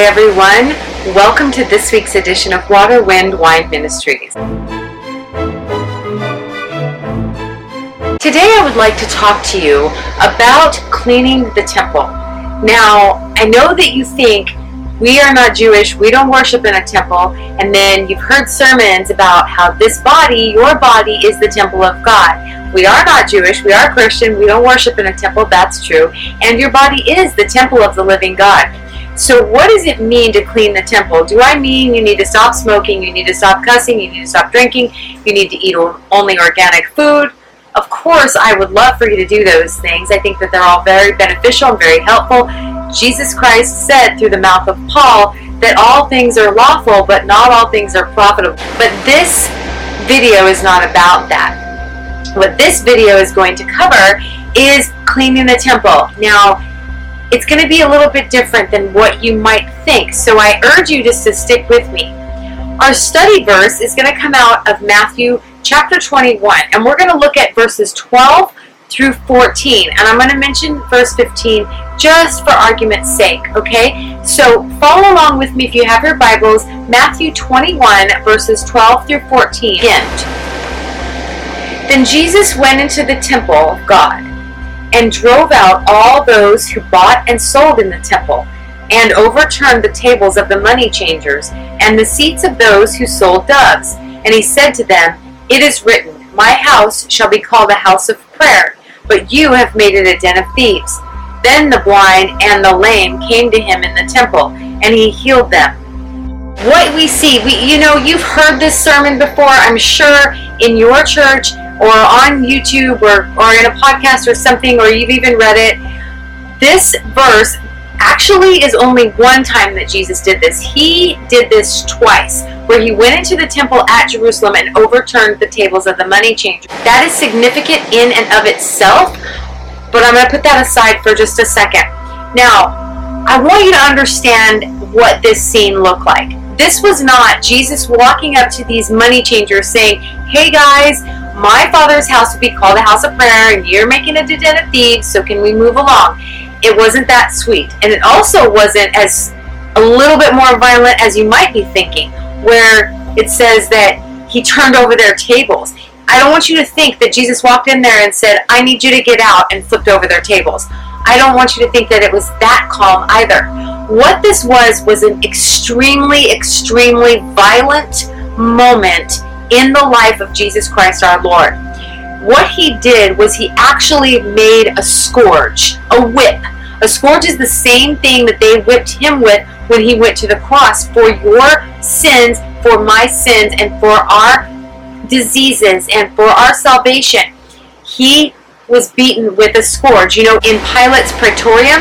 Hi, everyone. Welcome to this week's edition of Water, Wind, Wine Ministries. Today, I would like to talk to you about cleaning the temple. Now, I know that you think we are not Jewish, we don't worship in a temple, and then you've heard sermons about how this body, your body, is the temple of God. We are not Jewish, we are Christian, we don't worship in a temple, that's true, and your body is the temple of the living God. So, what does it mean to clean the temple? Do I mean you need to stop smoking, you need to stop cussing, you need to stop drinking, you need to eat only organic food? Of course, I would love for you to do those things. I think that they're all very beneficial and very helpful. Jesus Christ said through the mouth of Paul that all things are lawful, but not all things are profitable. But this video is not about that. What this video is going to cover is cleaning the temple. Now, it's going to be a little bit different than what you might think, so I urge you just to stick with me. Our study verse is going to come out of Matthew chapter 21, and we're going to look at verses 12 through 14. And I'm going to mention verse 15 just for argument's sake, okay? So follow along with me if you have your Bibles. Matthew 21, verses 12 through 14. End. Then Jesus went into the temple of God and drove out all those who bought and sold in the temple, and overturned the tables of the money changers and the seats of those who sold doves. And he said to them, It is written, My house shall be called a house of prayer but you have made it a den of thieves. Then the blind and the lame came to him in the temple, and he healed them. What we see, we you know, you've heard this sermon before, I'm sure, in your church or on YouTube or, or in a podcast or something, or you've even read it. This verse actually is only one time that Jesus did this. He did this twice, where he went into the temple at Jerusalem and overturned the tables of the money changers. That is significant in and of itself, but I'm going to put that aside for just a second. Now, I want you to understand what this scene looked like. This was not Jesus walking up to these money changers saying, Hey guys, my father's house would be called a house of prayer, and you're making it a den of thieves, so can we move along? it wasn't that sweet. And it also wasn't as a little bit more violent as you might be thinking, where it says that he turned over their tables. I don't want you to think that Jesus walked in there and said, I need you to get out and flipped over their tables. I don't want you to think that it was that calm either. What this was was an extremely, extremely violent moment in the life of Jesus Christ our Lord what he did was he actually made a scourge, a whip. A scourge is the same thing that they whipped him with when he went to the cross for your sins, for my sins, and for our diseases and for our salvation. He was beaten with a scourge. You know, in Pilate's praetorium,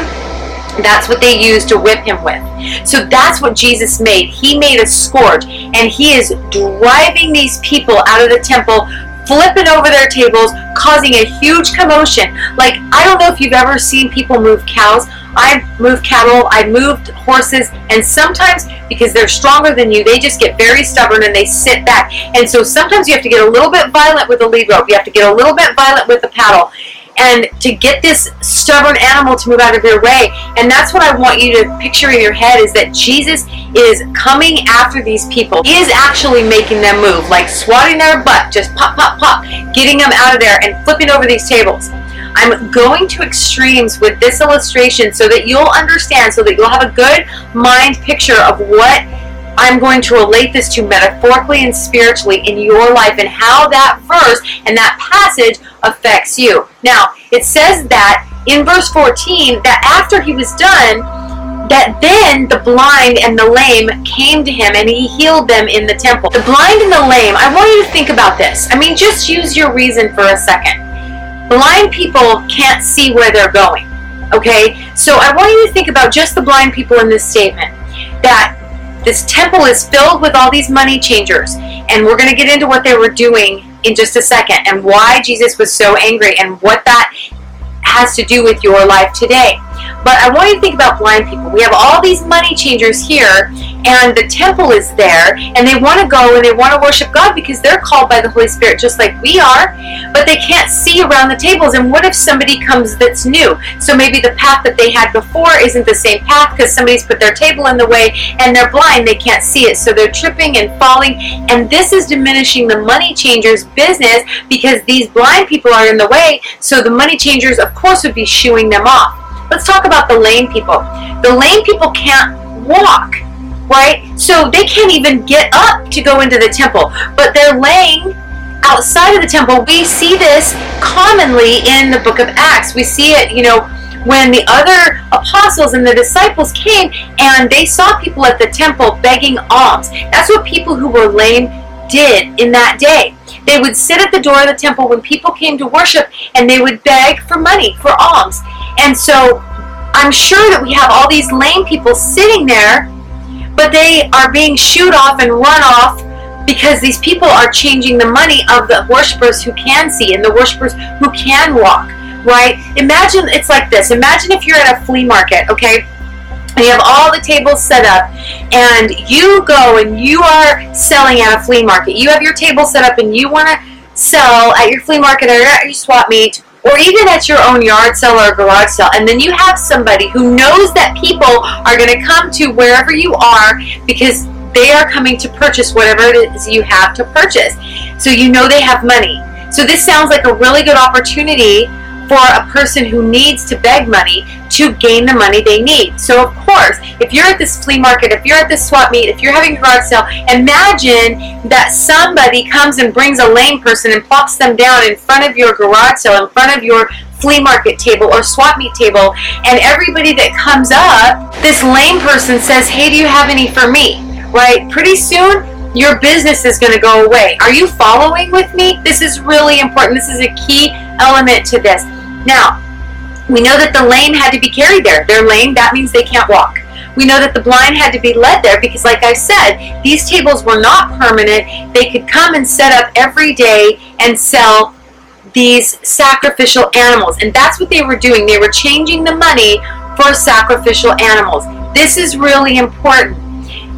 that's what they used to whip him with. So that's what Jesus made. He made a scourge, and he is driving these people out of the temple flipping over their tables, causing a huge commotion. Like, I don't know if you've ever seen people move cows. I've moved cattle, I've moved horses, and sometimes because they're stronger than you, they just get very stubborn and they sit back. And so sometimes you have to get a little bit violent with the lead rope, you have to get a little bit violent with the paddle and to get this stubborn animal to move out of your way. And that's what I want you to picture in your head is that Jesus is coming after these people. He is actually making them move, like swatting their butt, just pop, pop, pop, getting them out of there and flipping over these tables. I'm going to extremes with this illustration so that you'll understand, so that you'll have a good mind picture of what I'm going to relate this to metaphorically and spiritually in your life and how that verse and that passage affects you. Now, it says that in verse 14 that after he was done, that then the blind and the lame came to him and he healed them in the temple. The blind and the lame, I want you to think about this. I mean, just use your reason for a second. Blind people can't see where they're going. Okay? So I want you to think about just the blind people in this statement. That this temple is filled with all these money changers, and we're going to get into what they were doing in just a second and why Jesus was so angry and what that has to do with your life today. But I want you to think about blind people. We have all these money changers here, and the temple is there, and they want to go and they want to worship God because they're called by the Holy Spirit just like we are, but they can't see around the tables. And what if somebody comes that's new? So maybe the path that they had before isn't the same path because somebody's put their table in the way and they're blind, they can't see it. So they're tripping and falling, and this is diminishing the money changers' business because these blind people are in the way. So the money changers, of course, would be shooing them off. Let's talk about the lame people. The lame people can't walk, right? So they can't even get up to go into the temple, but they're laying outside of the temple. We see this commonly in the book of Acts. We see it, you know, when the other apostles and the disciples came and they saw people at the temple begging alms. That's what people who were lame did in that day. They would sit at the door of the temple when people came to worship and they would beg for money, for alms. And so I'm sure that we have all these lame people sitting there, but they are being shooed off and run off because these people are changing the money of the worshipers who can see and the worshipers who can walk, right? Imagine it's like this. Imagine if you're at a flea market, okay? And you have all the tables set up, and you go and you are selling at a flea market. You have your table set up, and you want to sell at your flea market or at your swap meet or even at your own yard sale or garage sale, and then you have somebody who knows that people are going to come to wherever you are because they are coming to purchase whatever it is you have to purchase. So you know they have money. So this sounds like a really good opportunity for a person who needs to beg money to gain the money they need. So of course, if you're at this flea market, if you're at this swap meet, if you're having a garage sale, imagine that somebody comes and brings a lame person and plops them down in front of your garage sale, in front of your flea market table or swap meet table, and everybody that comes up, this lame person says, Hey, do you have any for me? Right? Pretty soon, your business is going to go away. Are you following with me? This is really important. This is a key element to this. Now, we know that the lame had to be carried there. They're lame, that means they can't walk. We know that the blind had to be led there because, like I said, these tables were not permanent. They could come and set up every day and sell these sacrificial animals. And that's what they were doing. They were changing the money for sacrificial animals. This is really important.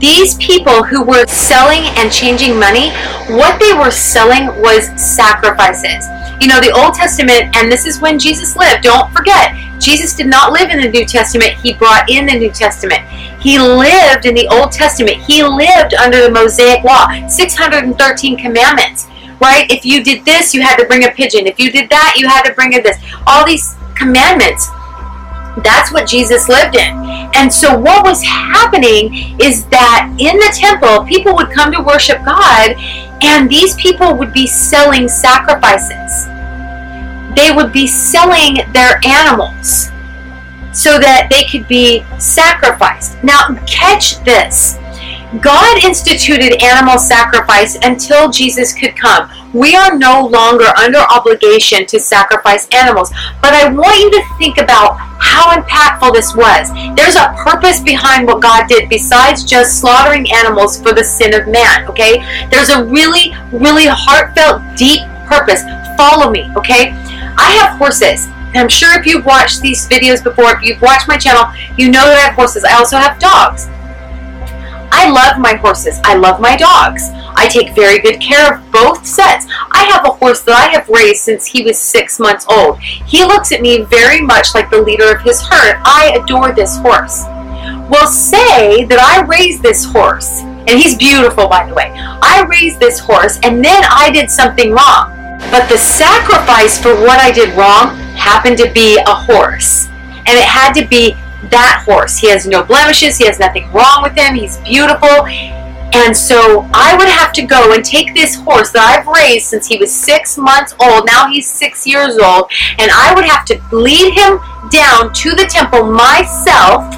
These people who were selling and changing money, what they were selling was sacrifices you know, the Old Testament, and this is when Jesus lived. Don't forget, Jesus did not live in the New Testament. He brought in the New Testament. He lived in the Old Testament. He lived under the Mosaic Law, 613 commandments, right? If you did this, you had to bring a pigeon. If you did that, you had to bring a this. All these commandments. That's what Jesus lived in. And so, what was happening is that in the temple, people would come to worship God, and these people would be selling sacrifices they would be selling their animals so that they could be sacrificed. Now, catch this. God instituted animal sacrifice until Jesus could come. We are no longer under obligation to sacrifice animals. But I want you to think about how impactful this was. There's a purpose behind what God did besides just slaughtering animals for the sin of man, okay? There's a really, really heartfelt, deep purpose. Follow me, okay? I have horses. I'm sure if you've watched these videos before, if you've watched my channel, you know that I have horses. I also have dogs. I love my horses. I love my dogs. I take very good care of both sets. I have a horse that I have raised since he was six months old. He looks at me very much like the leader of his herd. I adore this horse. Well, say that I raised this horse, and he's beautiful, by the way. I raised this horse, and then I did something wrong. But the sacrifice for what I did wrong happened to be a horse. And it had to be that horse. He has no blemishes, he has nothing wrong with him, he's beautiful. And so I would have to go and take this horse that I've raised since he was six months old. Now he's six years old. And I would have to lead him down to the temple myself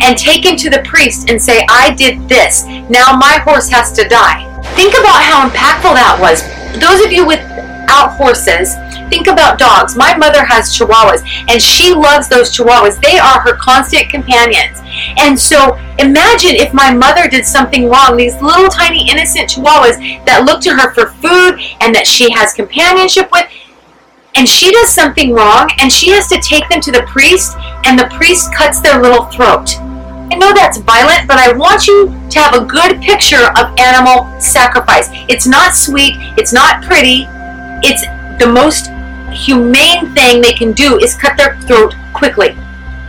and take him to the priest and say, I did this. Now my horse has to die. Think about how impactful that was. Those of you with out horses. Think about dogs. My mother has chihuahuas and she loves those chihuahuas. They are her constant companions. And so imagine if my mother did something wrong, these little tiny innocent chihuahuas that look to her for food and that she has companionship with, and she does something wrong and she has to take them to the priest and the priest cuts their little throat. I know that's violent, but I want you to have a good picture of animal sacrifice. It's not sweet, it's not pretty, it's the most humane thing they can do is cut their throat quickly.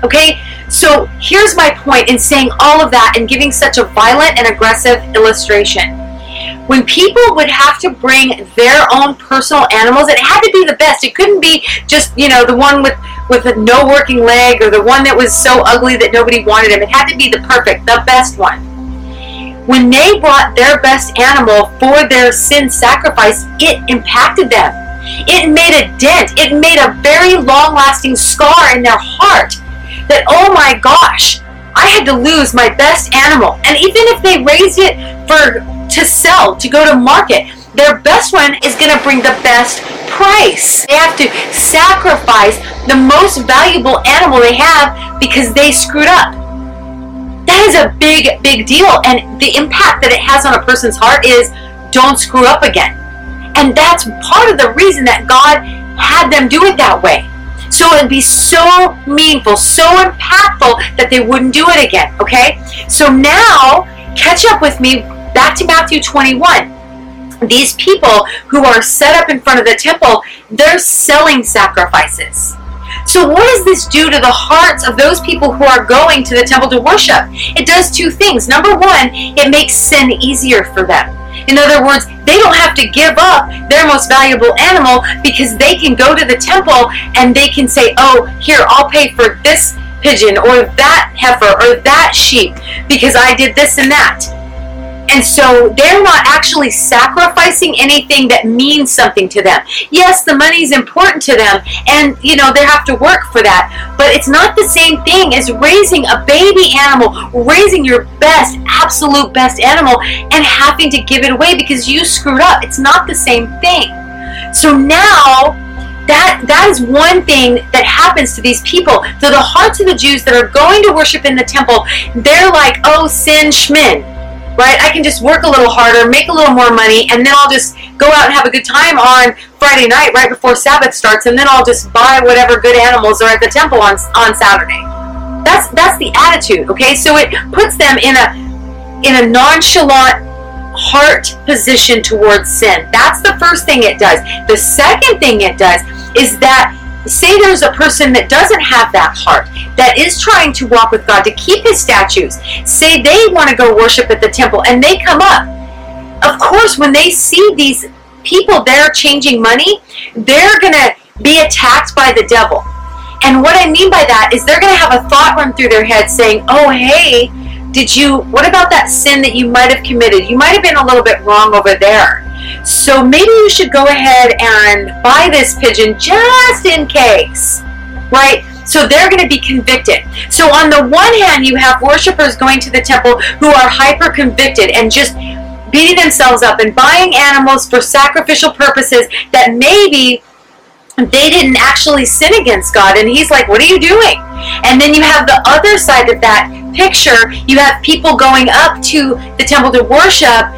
Okay? So here's my point in saying all of that and giving such a violent and aggressive illustration. When people would have to bring their own personal animals, it had to be the best. It couldn't be just, you know, the one with with no working leg or the one that was so ugly that nobody wanted him. It had to be the perfect, the best one. When they brought their best animal for their sin sacrifice, it impacted them. It made a dent. It made a very long lasting scar in their heart that, oh my gosh, I had to lose my best animal. And even if they raised it for to sell, to go to market, their best one is going to bring the best price. They have to sacrifice the most valuable animal they have because they screwed up. That is a big, big deal. And the impact that it has on a person's heart is don't screw up again. And that's part of the reason that God had them do it that way. So it'd be so meaningful, so impactful that they wouldn't do it again. Okay? So now, catch up with me back to Matthew 21 these people who are set up in front of the temple, they're selling sacrifices. So, what does this do to the hearts of those people who are going to the temple to worship? It does two things. Number one, it makes sin easier for them. In other words, they don't have to give up their most valuable animal because they can go to the temple and they can say, Oh, here, I'll pay for this pigeon or that heifer or that sheep because I did this and that. And so they're not actually sacrificing anything that means something to them. Yes, the money is important to them and you know they have to work for that, but it's not the same thing as raising a baby animal, raising your best, absolute best animal and having to give it away because you screwed up. It's not the same thing. So now that that is one thing that happens to these people. So the hearts of the Jews that are going to worship in the temple, they're like, oh, sin schmin right? I can just work a little harder, make a little more money, and then I'll just go out and have a good time on Friday night right before Sabbath starts, and then I'll just buy whatever good animals are at the temple on on Saturday. That's that's the attitude, okay? So it puts them in a in a nonchalant heart position towards sin. That's the first thing it does. The second thing it does is that say there's a person that doesn't have that heart, that is trying to walk with God, to keep his statutes, say they want to go worship at the temple and they come up. Of course, when they see these people there changing money, they're going to be attacked by the devil. And what I mean by that is they're going to have a thought run through their head saying, oh, hey, did you, what about that sin that you might have committed? You might have been a little bit wrong over there. So maybe you should go ahead and buy this pigeon just in case, right? So they're going to be convicted. So on the one hand, you have worshipers going to the temple who are hyper convicted and just beating themselves up and buying animals for sacrificial purposes that maybe they didn't actually sin against God. And he's like, What are you doing? And then you have the other side of that picture. You have people going up to the temple to worship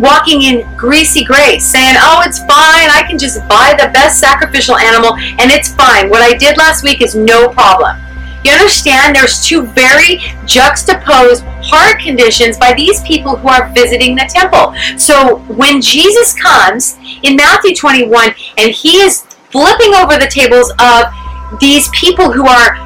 walking in greasy grace, saying, Oh, it's fine. I can just buy the best sacrificial animal and it's fine. What I did last week is no problem. You understand there's two very juxtaposed heart conditions by these people who are visiting the temple. So when Jesus comes in Matthew 21 and he is flipping over the tables of these people who are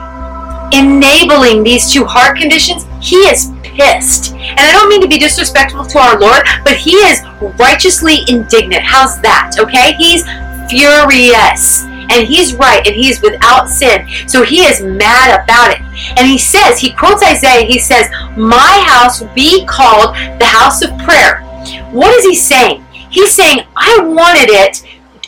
enabling these two heart conditions, he is pissed. And I don't mean to be disrespectful to our Lord, but he is righteously indignant. How's that? Okay? He's furious. And he's right, and he's without sin. So he is mad about it. And he says, he quotes Isaiah, he says, My house be called the house of prayer. What is he saying? He's saying, I wanted it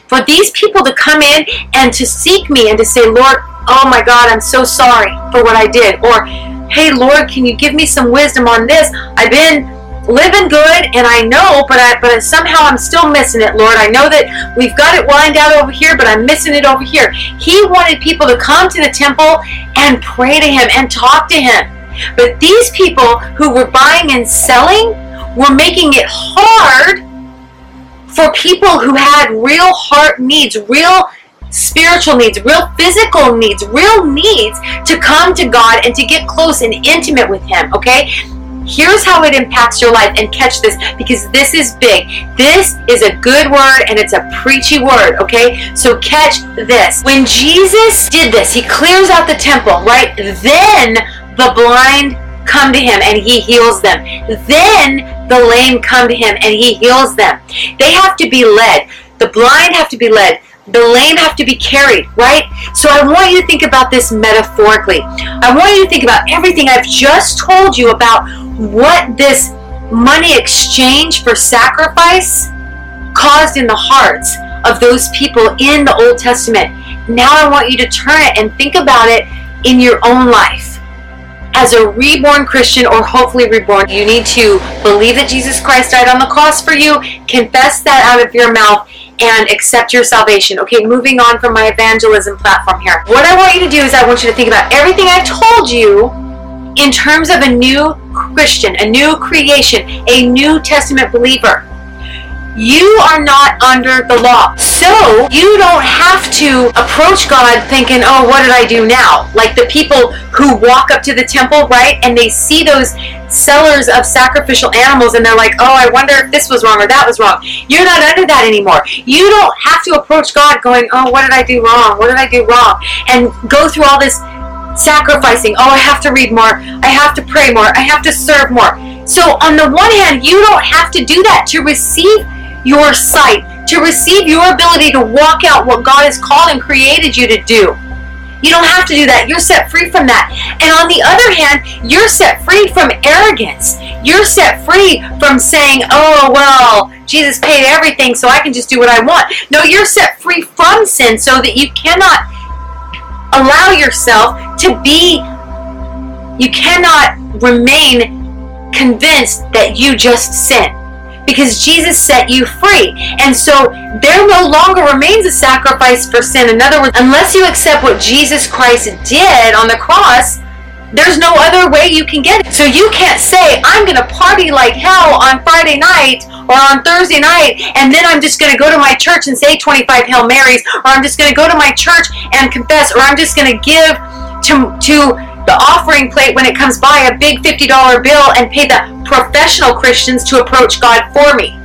for these people to come in and to seek me and to say, Lord, oh my God, I'm so sorry for what I did. Or, hey, Lord, can you give me some wisdom on this? I've been living good and I know, but I, but somehow I'm still missing it, Lord. I know that we've got it lined out over here, but I'm missing it over here. He wanted people to come to the temple and pray to him and talk to him. But these people who were buying and selling were making it hard for people who had real heart needs, real spiritual needs, real physical needs, real needs to come to God and to get close and intimate with Him, okay? Here's how it impacts your life, and catch this because this is big. This is a good word and it's a preachy word, okay? So catch this. When Jesus did this, He clears out the temple, right? Then the blind come to Him and He heals them. Then the lame come to Him and He heals them. They have to be led. The blind have to be led the lame have to be carried, right? So I want you to think about this metaphorically. I want you to think about everything I've just told you about what this money exchange for sacrifice caused in the hearts of those people in the Old Testament. Now I want you to turn it and think about it in your own life. As a reborn Christian or hopefully reborn, you need to believe that Jesus Christ died on the cross for you, confess that out of your mouth, and accept your salvation. Okay, moving on from my evangelism platform here. What I want you to do is I want you to think about everything I told you in terms of a new Christian, a new creation, a New Testament believer. You are not under the law. So you don't have to approach God thinking, oh, what did I do now? Like the people who walk up to the temple, right? And they see those sellers of sacrificial animals and they're like, oh, I wonder if this was wrong or that was wrong. You're not under that anymore. You don't have to approach God going, oh, what did I do wrong? What did I do wrong? And go through all this sacrificing. Oh, I have to read more. I have to pray more. I have to serve more. So, on the one hand, you don't have to do that to receive your sight, to receive your ability to walk out what God has called and created you to do. You don't have to do that. You're set free from that. And on the other hand, you're set free from arrogance. You're set free from saying, oh, well, Jesus paid everything, so I can just do what I want. No, you're set free from sin so that you cannot allow yourself to be, you cannot remain convinced that you just sin because Jesus set you free. And so there no longer remains a sacrifice for sin. In other words, unless you accept what Jesus Christ did on the cross, there's no other way you can get it. So you can't say, I'm going to party like hell on Friday night or on Thursday night, and then I'm just going to go to my church and say 25 Hail Marys, or I'm just going to go to my church and confess, or I'm just going to give to, to the offering plate when it comes by a big $50 bill and pay the professional Christians to approach God for me.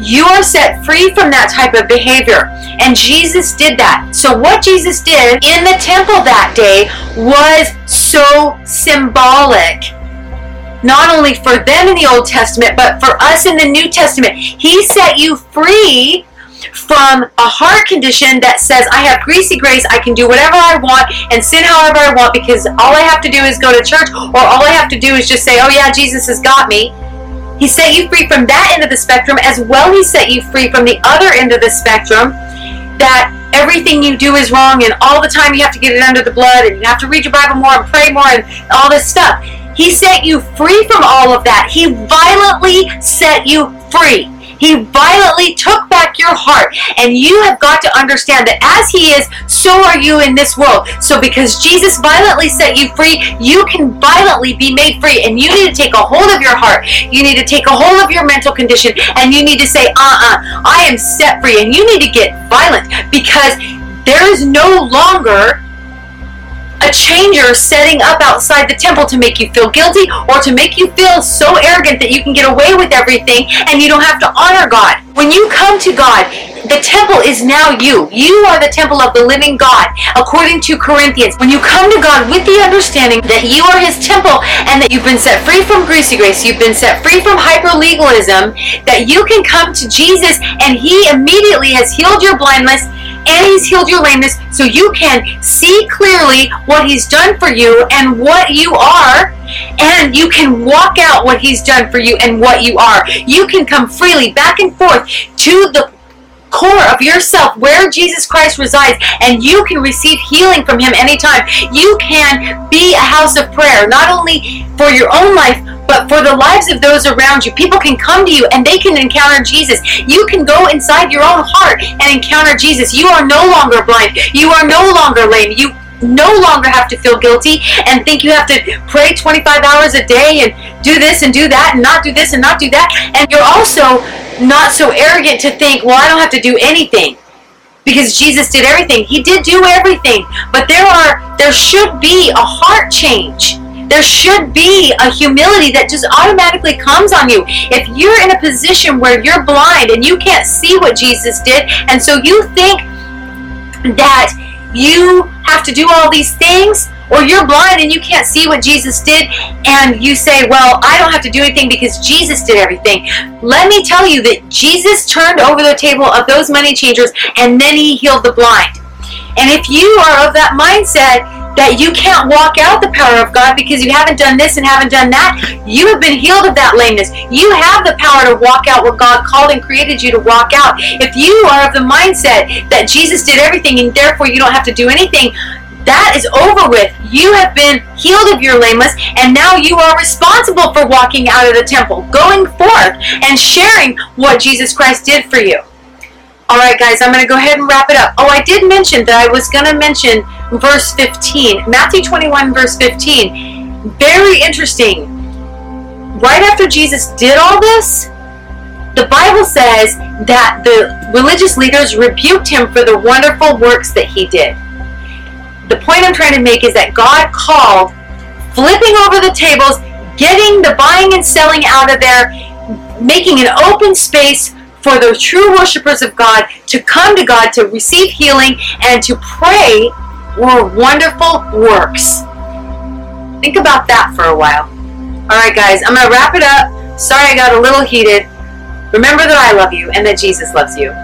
You are set free from that type of behavior. And Jesus did that. So, what Jesus did in the temple that day was so symbolic. Not only for them in the Old Testament, but for us in the New Testament. He set you free from a heart condition that says, I have greasy grace, I can do whatever I want and sin however I want because all I have to do is go to church or all I have to do is just say, oh yeah, Jesus has got me. He set you free from that end of the spectrum as well he set you free from the other end of the spectrum that everything you do is wrong and all the time you have to get it under the blood and you have to read your Bible more and pray more and all this stuff. He set you free from all of that. He violently set you free. He violently took back your heart. And you have got to understand that as He is, so are you in this world. So because Jesus violently set you free, you can violently be made free. And you need to take a hold of your heart. You need to take a hold of your mental condition. And you need to say, uh uh-uh, uh, I am set free. And you need to get violent because there is no longer a changer setting up outside the temple to make you feel guilty or to make you feel so arrogant that you can get away with everything and you don't have to honor God. When you come to God, the temple is now you. You are the temple of the living God, according to Corinthians. When you come to God with the understanding that you are His temple and that you've been set free from greasy grace, you've been set free from hyper legalism, that you can come to Jesus and He immediately has healed your blindness and he's healed your lameness so you can see clearly what he's done for you and what you are and you can walk out what he's done for you and what you are. You can come freely back and forth to the core of yourself where Jesus Christ resides and you can receive healing from him anytime. You can be a house of prayer, not only for your own life, but for the lives of those around you. People can come to you and they can encounter Jesus. You can go inside your own heart and encounter Jesus. You are no longer blind. You are no longer lame. You no longer have to feel guilty and think you have to pray 25 hours a day and do this and do that and not do this and not do that. And you're also not so arrogant to think, well, I don't have to do anything because Jesus did everything. He did do everything. But there are there should be a heart change. There should be a humility that just automatically comes on you. If you're in a position where you're blind and you can't see what Jesus did, and so you think that you have to do all these things, or you're blind and you can't see what Jesus did, and you say, Well, I don't have to do anything because Jesus did everything. Let me tell you that Jesus turned over the table of those money changers and then he healed the blind. And if you are of that mindset that you can't walk out the power of God because you haven't done this and haven't done that, you have been healed of that lameness. You have the power to walk out what God called and created you to walk out. If you are of the mindset that Jesus did everything and therefore you don't have to do anything, that is over with. You have been healed of your lameness, and now you are responsible for walking out of the temple, going forth and sharing what Jesus Christ did for you. All right, guys, I'm going to go ahead and wrap it up. Oh, I did mention that I was going to mention verse 15, Matthew 21, verse 15. Very interesting. Right after Jesus did all this, the Bible says that the religious leaders rebuked him for the wonderful works that he did the point I'm trying to make is that God called flipping over the tables, getting the buying and selling out of there, making an open space for the true worshipers of God to come to God to receive healing and to pray were wonderful works. Think about that for a while. All right, guys, I'm going to wrap it up. Sorry I got a little heated. Remember that I love you and that Jesus loves you.